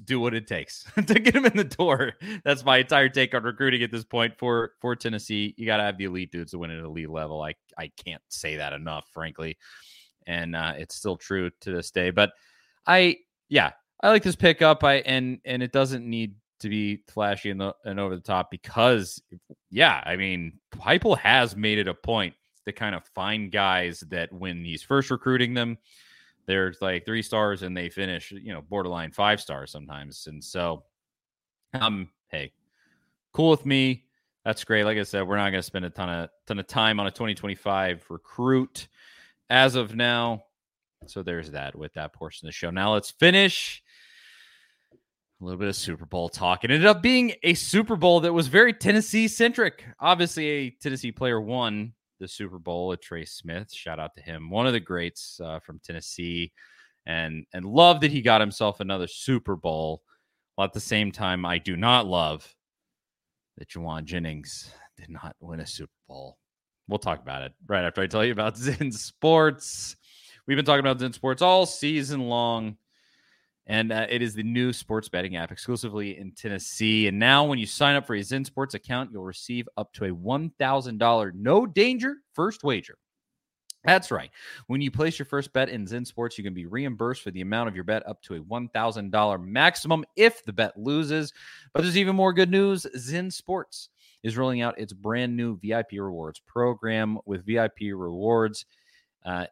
Do what it takes <laughs> to get him in the door. That's my entire take on recruiting at this point for for Tennessee. You got to have the elite dudes to win at elite level. I I can't say that enough, frankly, and uh, it's still true to this day. But I yeah, I like this pickup. I and and it doesn't need to be flashy and, and over the top because yeah, I mean, Heupel has made it a point to kind of find guys that when he's first recruiting them there's like three stars and they finish, you know, borderline five stars sometimes. And so, um, hey, cool with me. That's great. Like I said, we're not going to spend a ton of ton of time on a 2025 recruit as of now. So there's that with that portion of the show. Now let's finish a little bit of Super Bowl talk. It ended up being a Super Bowl that was very Tennessee centric. Obviously, a Tennessee player won the Super Bowl with Trey Smith. Shout out to him, one of the greats uh, from Tennessee, and and love that he got himself another Super Bowl. While at the same time, I do not love that Jauan Jennings did not win a Super Bowl. We'll talk about it right after I tell you about <laughs> Zen Sports. We've been talking about Zen Sports all season long. And uh, it is the new sports betting app exclusively in Tennessee. And now, when you sign up for a Zen Sports account, you'll receive up to a $1,000 no danger first wager. That's right. When you place your first bet in Zen Sports, you can be reimbursed for the amount of your bet up to a $1,000 maximum if the bet loses. But there's even more good news Zen Sports is rolling out its brand new VIP rewards program with VIP rewards. Uh,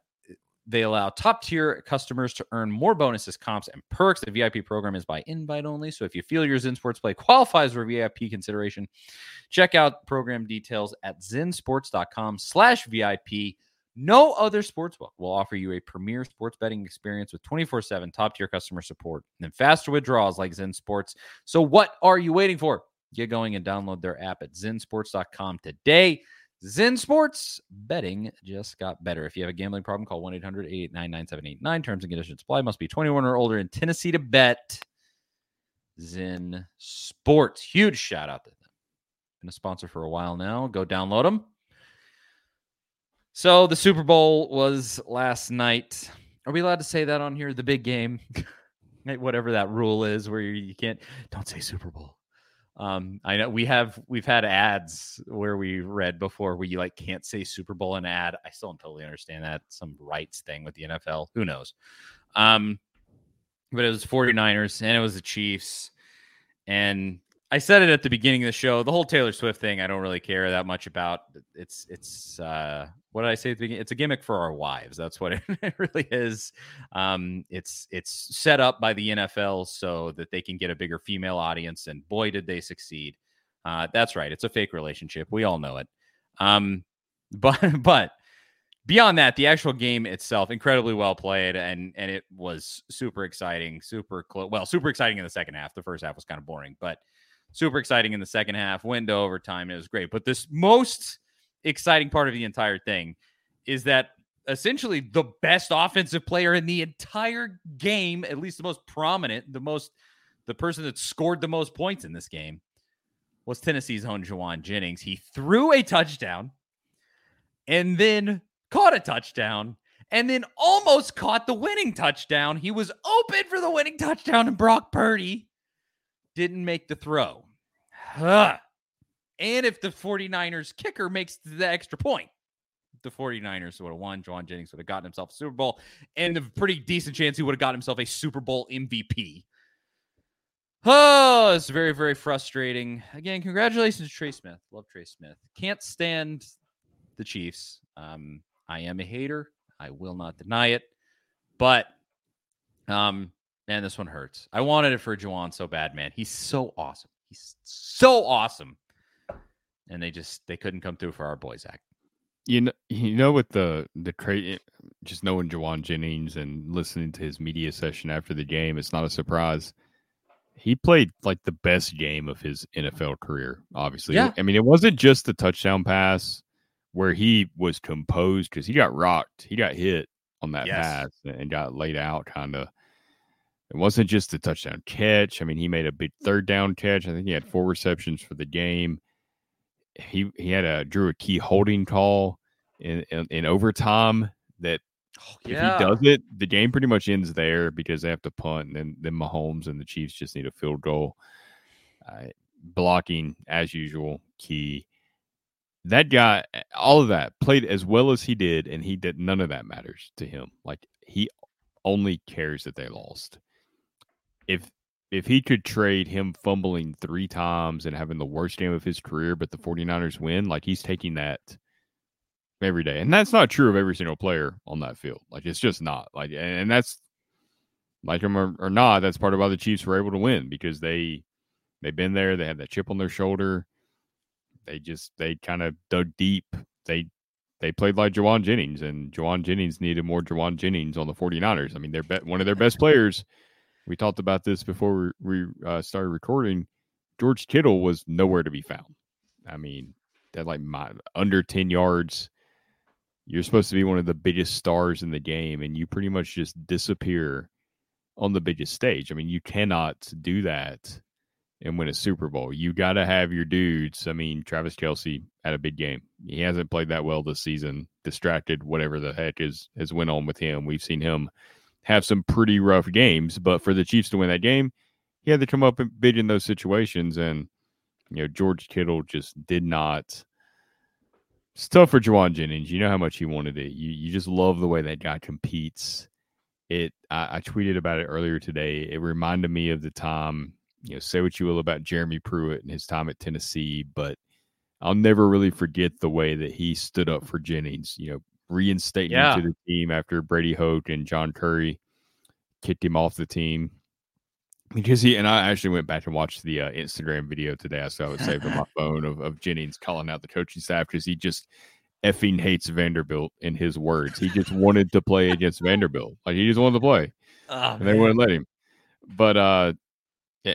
they allow top tier customers to earn more bonuses, comps, and perks. The VIP program is by invite only. So if you feel your Zen Sports play qualifies for VIP consideration, check out program details at zensports.com slash VIP. No other sportsbook will offer you a premier sports betting experience with 24 7 top tier customer support and faster withdrawals like Zen Sports. So, what are you waiting for? Get going and download their app at zensports.com today. Zen Sports betting just got better. If you have a gambling problem, call 1 800 889 9789. Terms and conditions apply. Must be 21 or older in Tennessee to bet. Zen Sports. Huge shout out to them. Been a sponsor for a while now. Go download them. So the Super Bowl was last night. Are we allowed to say that on here? The big game, <laughs> whatever that rule is, where you can't. Don't say Super Bowl. Um, I know we have we've had ads where we read before where you like can't say Super Bowl in ad. I still don't totally understand that. Some rights thing with the NFL. Who knows? Um, but it was 49ers and it was the Chiefs. And I said it at the beginning of the show. The whole Taylor Swift thing, I don't really care that much about. It's it's uh, what did I say at the beginning? It's a gimmick for our wives. That's what <laughs> it really is. Um, it's it's set up by the NFL so that they can get a bigger female audience, and boy, did they succeed. Uh, that's right. It's a fake relationship. We all know it. Um, <laughs> but but beyond that, the actual game itself, incredibly well played, and and it was super exciting, super close. Well, super exciting in the second half. The first half was kind of boring, but super exciting in the second half, went to overtime. It was great. But this most exciting part of the entire thing is that essentially the best offensive player in the entire game, at least the most prominent, the most the person that scored the most points in this game was Tennessee's own Jauan Jennings. He threw a touchdown and then caught a touchdown and then almost caught the winning touchdown. He was open for the winning touchdown, and Brock Purdy didn't make the throw. Huh. And if the 49ers kicker makes the extra point, the 49ers would have won. Jauan Jennings would have gotten himself a Super Bowl, and a pretty decent chance he would have got himself a Super Bowl MVP. Oh, it's very, very frustrating. Again, congratulations to Trey Smith. Love Trey Smith. Can't stand the Chiefs. Um, I am a hater. I will not deny it. But um, man, this one hurts. I wanted it for Jauan so bad, man. He's so awesome. He's so awesome. And they just they couldn't come through for our boy Zach. You know, you know, with the the trade, eh, just knowing Jauan Jennings and listening to his media session after the game, it's not a surprise. He played like the best game of his NFL career. Obviously, Yeah. I mean, it wasn't just the touchdown pass where he was composed because he got rocked, he got hit on that Yes. pass and got laid out, kind of. It wasn't just the touchdown catch. I mean, he made a big third down catch. I think he had four receptions for the game. He he had a drew a key holding call in in, in overtime that Oh, if he does it, the game pretty much ends there because they have to punt, and then then Mahomes and the Chiefs just need a field goal. Uh, blocking as usual, key. That guy, all of that played as well as he did, and he did none of that matters to him. Like he only cares that they lost. If if he could trade him fumbling three times and having the worst game of his career, but the 49ers win, like he's taking that every day. And that's not true of every single player on that field. Like it's just not. Like and, that's like him or, or not, that's part of why the Chiefs were able to win because they they've been there, they had that chip on their shoulder. They just they kind of dug deep. They they played like Jauan Jennings, and Jauan Jennings needed more Jauan Jennings on the 49ers. I mean, they're be- one of their best players. We talked about this before we, we uh, started recording. George Kittle was nowhere to be found. I mean, that like my, under 10 yards. You're supposed to be one of the biggest stars in the game, and you pretty much just disappear on the biggest stage. I mean, you cannot do that and win a Super Bowl. You got to have your dudes. I mean, Travis Kelce had a big game. He hasn't played that well this season. Distracted, whatever the heck is has went on with him. We've seen him have some pretty rough games, but for the Chiefs to win that game, he had to come up big in those situations. And you know, George Kittle just did not. It's tough for Jauan Jennings. You know how much he wanted it. You you just love the way that guy competes. It. I, I tweeted about it earlier today. It reminded me of the time. You know, say what you will about Jeremy Pruitt and his time at Tennessee, but I'll never really forget the way that he stood up for Jennings. You know, reinstating Yeah. him to the team after Brady Hoke and John Currie kicked him off the team because he and I actually went back and watched the uh, Instagram video today. I saw it saved on my <laughs> phone of, of Jennings calling out the coaching staff because he just effing hates Vanderbilt in his words. He just wanted to play against Vanderbilt. Like he just wanted to play <laughs> Oh, and they wouldn't let him. But uh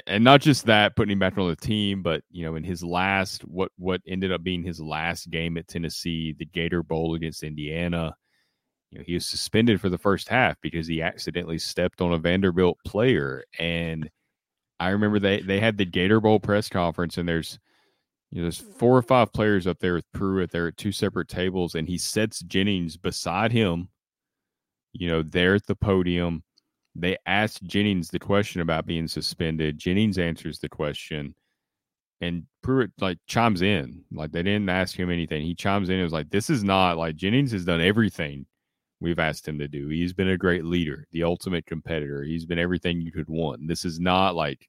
and not just that, putting him back on the team, but you know, in his last what what ended up being his last game at Tennessee, the Gator Bowl against Indiana, you know, he was suspended for the first half because he accidentally stepped on a Vanderbilt player. And I remember they they had the Gator Bowl press conference, and there's you know, there's four or five players up there with Pruitt. They're at two separate tables, and he sets Jennings beside him. You know, there at the podium. They asked Jennings the question about being suspended. Jennings answers the question, and Pruitt like chimes in. Like they didn't ask him anything. He chimes in. and was like, "This is not like Jennings has done everything we've asked him to do. He's been a great leader, the ultimate competitor. He's been everything you could want. This is not like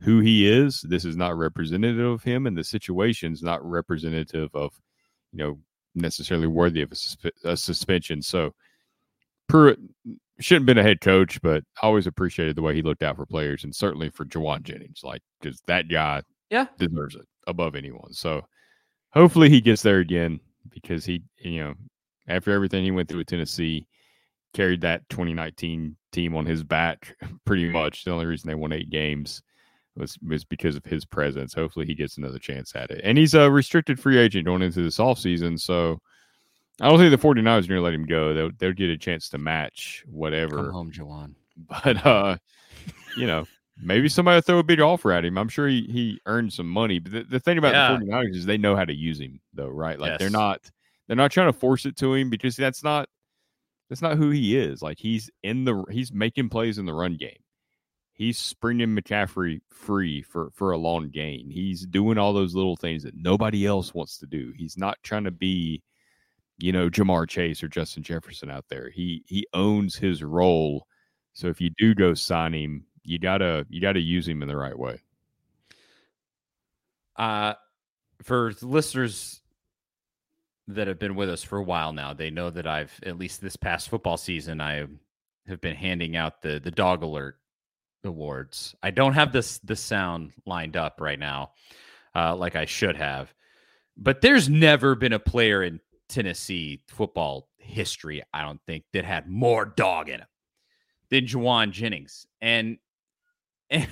who he is. This is not representative of him, and the situation's not representative of, you know, necessarily worthy of a, suspe- a suspension. So Pruitt shouldn't have been a head coach, but I always appreciated the way he looked out for players, and certainly for Jauan Jennings, like because that guy, Yeah. deserves it above anyone. So hopefully he gets there again because he, you know, after everything he went through at Tennessee, carried that 2019 team on his back <laughs> pretty much. The only reason they won eight games was was because of his presence. Hopefully, he gets another chance at it. And he's a restricted free agent going into this offseason, so I don't think the 49ers are going to let him go. They'll they'll get a chance to match whatever. Come home, Jauan. <laughs> But uh, you know, maybe somebody will throw a big offer at him. I'm sure he he earned some money. But the, the thing about Yeah. the 49ers is they know how to use him, though, right? Like they're not they're not trying to force it to him because that's not that's not who he is. Like he's in the he's making plays in the run game. He's springing McCaffrey free for for a long gain. He's doing all those little things that nobody else wants to do. He's not trying to be, you know, Ja'Marr Chase or Justin Jefferson out there. He he owns his role. So if you do go sign him, you gotta you gotta use him in the right way. Uh, for listeners that have been with us for a while now, they know that I've at least this past football season I have been handing out the the dog alert awards. I don't have this the sound lined up right now, uh, like I should have. But there's never been a player in Tennessee football history, I don't think, that had more dog in him than Jauan Jennings. And <laughs> and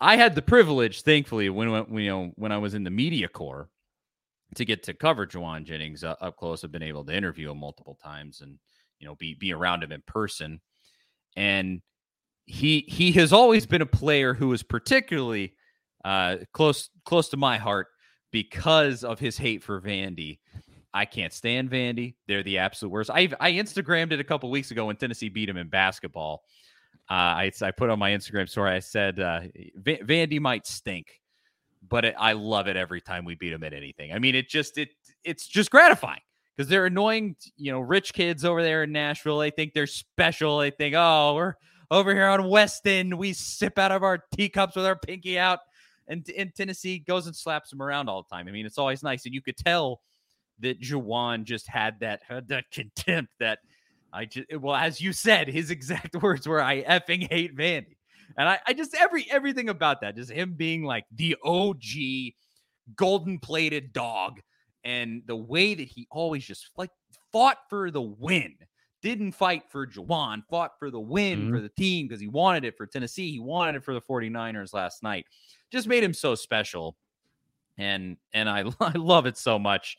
I had the privilege, thankfully, when when you know when I was in the media corps, to get to cover Jauan Jennings uh, up close. I've been able to interview him multiple times, and you know, be be around him in person. And he he has always been a player who is particularly uh, close close to my heart because of his hate for Vandy. I can't stand Vandy. They're the absolute worst. I I Instagrammed it a couple weeks ago when Tennessee beat him in basketball. Uh, I I put on my Instagram story. I said uh, Va- Vandy might stink, but it, I love it every time we beat them at anything. I mean, it just it it's just gratifying because they're annoying. You know, rich kids over there in Nashville. They think they're special. They think, oh, we're over here on West End. We sip out of our teacups with our pinky out. And in Tennessee goes and slaps them around all the time. I mean, it's always nice, and you could tell that Jauan just had that had that contempt that I just well, as you said, his exact <laughs> words were, "I effing hate Vandy," and I, I just every everything about that, just him being like the OG golden plated dog, and the way that he always just like fought for the win. Didn't fight for Jauan, fought for the win mm-hmm. for the team because he wanted it for Tennessee. He wanted it for the 49ers last night. Just made him so special. And and I, <laughs> I love it so much.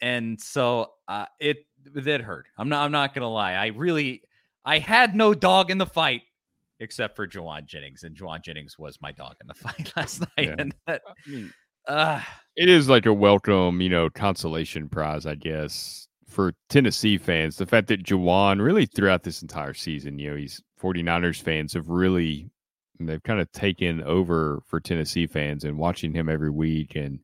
And so uh, it that hurt. I'm not I'm not gonna lie. I really I had no dog in the fight except for Jauan Jennings, and Jauan Jennings was my dog in the <laughs> fight last night. Yeah. And that, I mean, uh, it is like a welcome, you know, consolation prize, I guess, for Tennessee fans. The fact that Jauan really throughout this entire season, you know, he's 49ers fans have really they've kind of taken over for Tennessee fans and watching him every week and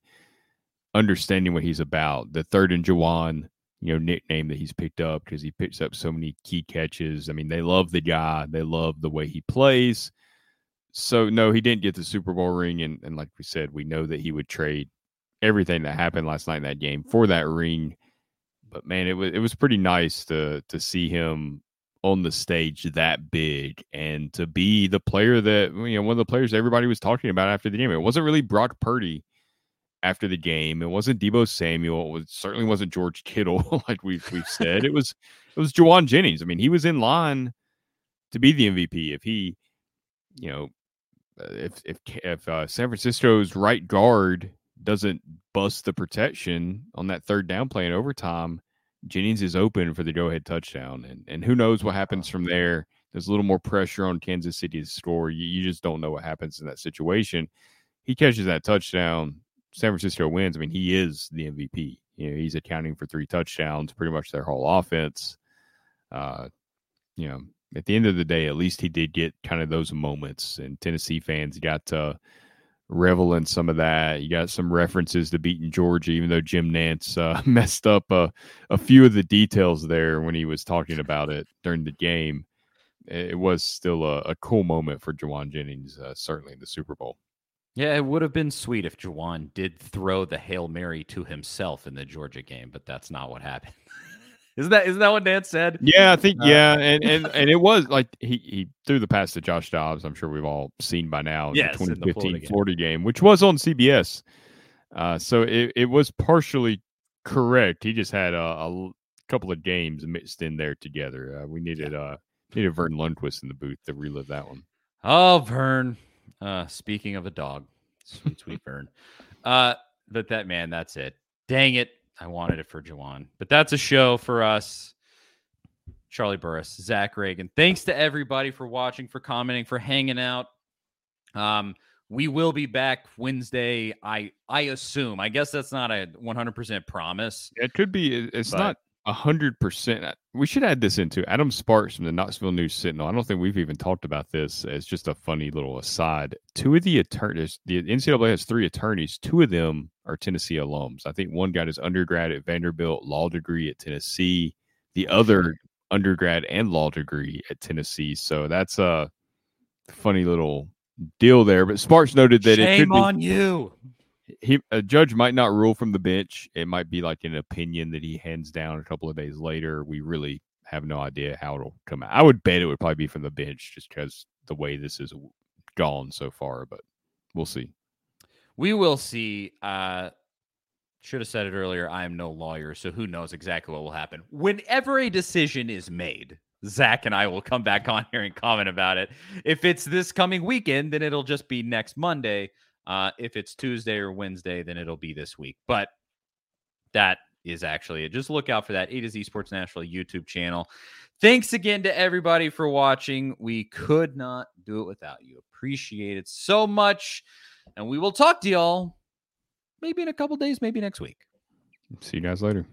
understanding what he's about. The third and Jauan, you know, nickname that he's picked up because he picks up so many key catches. I mean, they love the guy, they love the way he plays. So no, he didn't get the Super Bowl ring, and, and like we said, we know that he would trade everything that happened last night in that game for that ring. But man, it was it was pretty nice to to see him on the stage that big and to be the player that you know one of the players everybody was talking about after the game. It wasn't really Brock Purdy after the game. It wasn't Deebo Samuel. It was, certainly wasn't George Kittle, <laughs> like we've we've said. It was it was Jauan Jennings. I mean, he was in line to be the MVP if he, you know, uh, if if if uh, San Francisco's right guard doesn't bust the protection on that third down play in overtime, Jennings is open for the go ahead touchdown, and and who knows what happens from there. There's a little more pressure on Kansas City to score. You, you just don't know what happens in that situation. He catches that touchdown. San Francisco wins. I mean, he is the MVP. You know, he's accounting for three touchdowns, pretty much their whole offense. Uh, you know, at the end of the day, at least he did get kind of those moments, and Tennessee fans got to revel in some of that. You got some references to beating Georgia, even though Jim Nantz uh, <laughs> messed up a, a few of the details there when he was talking about it during the game. It was still a, a cool moment for Jauan Jennings, uh, certainly in the Super Bowl. Yeah, it would have been sweet if Jauan did throw the hail mary to himself in the Georgia game, but that's not what happened. <laughs> isn't that isn't that what Dan said? Yeah, I think Uh, yeah, and, and and it was like he he threw the pass to Josh Dobbs. I'm sure we've all seen by now in Yes, the in the 2015 Florida Florida game. game. which was on CBS. Uh, so it, it was partially correct. He just had a couple of games mixed in there together. Uh, we needed uh needed Verne Lundquist in the booth to relive that one. Oh, Vern. Uh, speaking of a dog, sweet, sweet <laughs> Vern. Uh, but that man, that's it. Dang it. I wanted it for Jauan. But that's a show for us. Charlie Burris, Zach Reagan. Thanks to everybody for watching, for commenting, for hanging out. Um, we will be back Wednesday. I I assume. I guess that's not a 100% promise. It could be. It's not hundred percent. Uh, we should add this into Adam Sparks from the Knoxville News Sentinel. I don't think we've even talked about this as just a funny little aside. Two of the attorneys, the NCAA has three attorneys. Two of them are Tennessee alums. I think one got his undergrad at Vanderbilt, law degree at Tennessee. The other undergrad and law degree at Tennessee. So that's a funny little deal there. But Sparks noted that Shame it could be on you he a judge might not rule from the bench. It might be like an opinion that he hands down a couple of days later. We really have no idea how it'll come out. I would bet it would probably be from the bench just because the way this is gone so far, but we'll see. We will see. Uh should have said it earlier. I am no lawyer, so who knows exactly what will happen. Whenever a decision is made, Zach and I will come back on here and comment about it. If it's this coming weekend, then it'll just be next Monday. Uh, if it's Tuesday or Wednesday, then it'll be this week. But that is actually it. Just look out for that A to Z Sports Nashville YouTube channel. Thanks again to everybody for watching. We could not do it without you. Appreciate it so much. And we will talk to y'all maybe in a couple days, maybe next week. See you guys later.